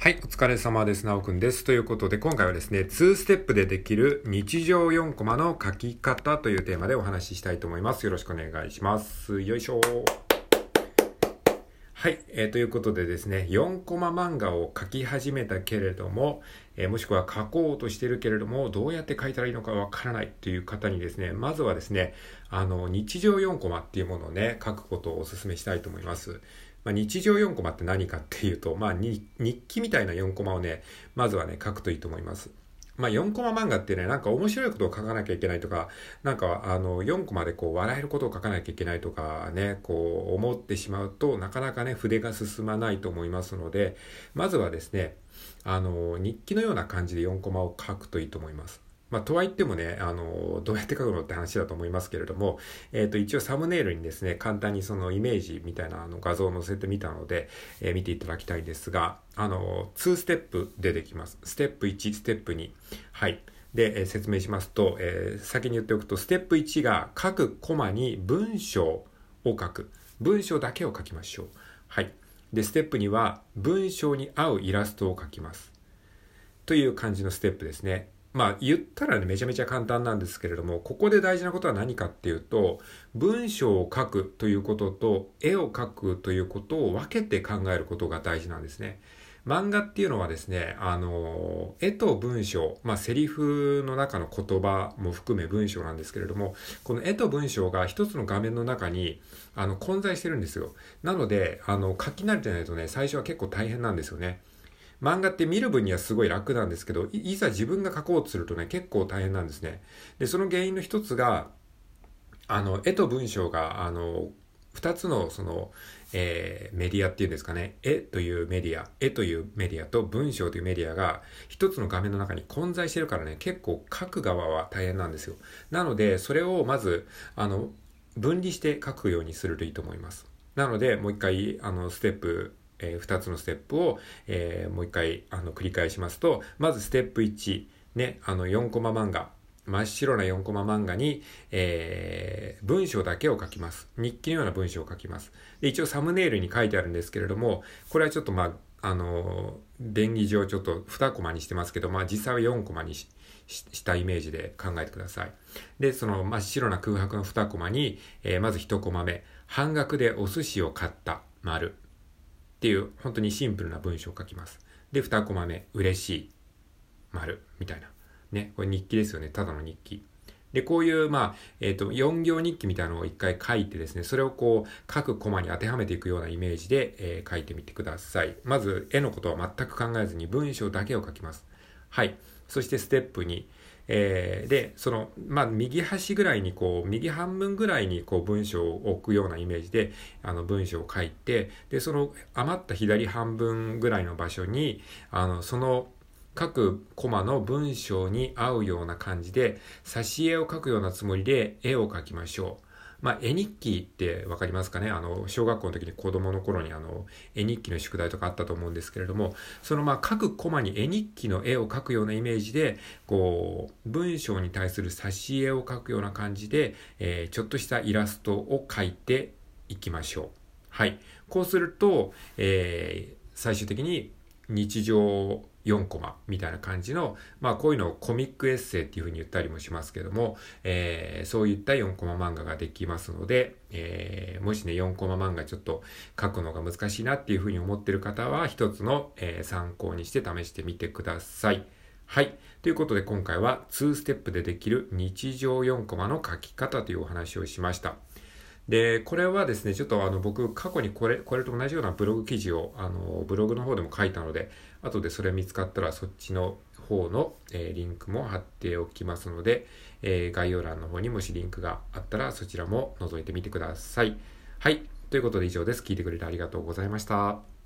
はい、お疲れ様です。なおくんです。ということで、今回はですね、2ステップでできる日常4コマの書き方というテーマでお話ししたいと思います。よろしくお願いします。よいしょ。はい、えー、ということでですね、4コマ漫画を書き始めたけれども、えー、もしくは書こうとしてるけれども、どうやって書いたらいいのかわからないという方にですね、まずはですね、あの、日常4コマっていうものをね、書くことをお勧めしたいと思います。まあ、日常4コマって何かっていうと、まあ、日記みたいな4コマをね、まずはね、書くといいと思います。まあ、4コマ漫画ってね、なんか面白いことを書かなきゃいけないとか、なんかあの、4コマでこう、笑えることを書かなきゃいけないとかね、こう、思ってしまうとなかなかね、筆が進まないと思いますので、まずはですね、あの、日記のような感じで4コマを書くといいと思います。まあ、とは言ってもね、あの、どうやって書くのって話だと思いますけれども、えっ、ー、と、一応サムネイルにですね、簡単にそのイメージみたいなあの画像を載せてみたので、えー、見ていただきたいんですが、あの、2ステップ出てきます。ステップ1、ステップ2。はい。で、えー、説明しますと、え、先に言っておくと、ステップ1が各コマに文章を書く。文章だけを書きましょう。はい。で、ステップ2は文章に合うイラストを描きます。という感じのステップですね。まあ言ったらね、めちゃめちゃ簡単なんですけれども、ここで大事なことは何かっていうと、文章を書くということと、絵を描くということを分けて考えることが大事なんですね。漫画っていうのはですね、あの、絵と文章、まあ、セリフの中の言葉も含め文章なんですけれども、この絵と文章が一つの画面の中に、あの、混在してるんですよ。なので、あの、書き慣れてないとね、最初は結構大変なんですよね。漫画って見る分にはすごい楽なんですけど、いざ自分が書こうとするとね、結構大変なんですね。で、その原因の一つが、あの、絵と文章が、あの、二つの、その、えー、メディアっていうんですかね、絵というメディア、絵というメディアと文章というメディアが一つの画面の中に混在してるからね、結構書く側は大変なんですよ。なので、それをまず、あの、分離して書くようにするといいと思います。なので、もう一回、あの、ステップえー、2つのステップを、えー、もう一回あの繰り返しますと、まずステップ1、ね、あの4コマ漫画、真っ白な4コマ漫画に、えー、文章だけを書きます。日記のような文章を書きます。で一応サムネイルに書いてあるんですけれども、これはちょっとまあ、あの便宜上ちょっと2コマにしてますけど、まあ実際は4コマにししたイメージで考えてください。で、その真っ白な空白の2コマに、えー、まず1コマ目、半額でお寿司を買った、丸。っていう本当にシンプルな文章を書きます。で、2コマ目、嬉しい、丸、みたいな。ね、これ日記ですよね、ただの日記。で、こういう、まあ、えっ、ー、と、4行日記みたいなのを一回書いてですね、それをこう、各コマに当てはめていくようなイメージで、えー、書いてみてください。まず、絵のことは全く考えずに文章だけを書きます。はい。そして、ステップ2。えー、で、その、まあ、右端ぐらいにこう、右半分ぐらいにこう、文章を置くようなイメージで、あの、文章を書いて、で、その余った左半分ぐらいの場所に、あの、その、各コマの文章に合うような感じで、挿絵を描くようなつもりで絵を描きましょう。まあ、絵日記ってわかりますかね？あの、小学校の時に子供の頃にあの、絵日記の宿題とかあったと思うんですけれども、そのまあ、各コマに絵日記の絵を描くようなイメージで、こう、文章に対する挿絵を描くような感じで、えー、ちょっとしたイラストを描いていきましょう。はい。こうすると、えー、最終的に日常4コマみたいな感じの、まあこういうのをコミックエッセイっていうふうに言ったりもしますけども、えー、そういった4コマ漫画ができますので、えー、もしね、4コマ漫画ちょっと書くのが難しいなっていうふうに思ってる方は、一つの、えー、参考にして試してみてください。はい。ということで今回は2ステップでできる日常4コマの書き方というお話をしました。で、これはですね、ちょっとあの僕過去にこれ、これと同じようなブログ記事をあのブログの方でも書いたので、後でそれ見つかったらそっちの方の、えー、リンクも貼っておきますので、えー、概要欄の方にもしリンクがあったらそちらも覗いてみてください。はい。ということで以上です。聞いてくれてありがとうございました。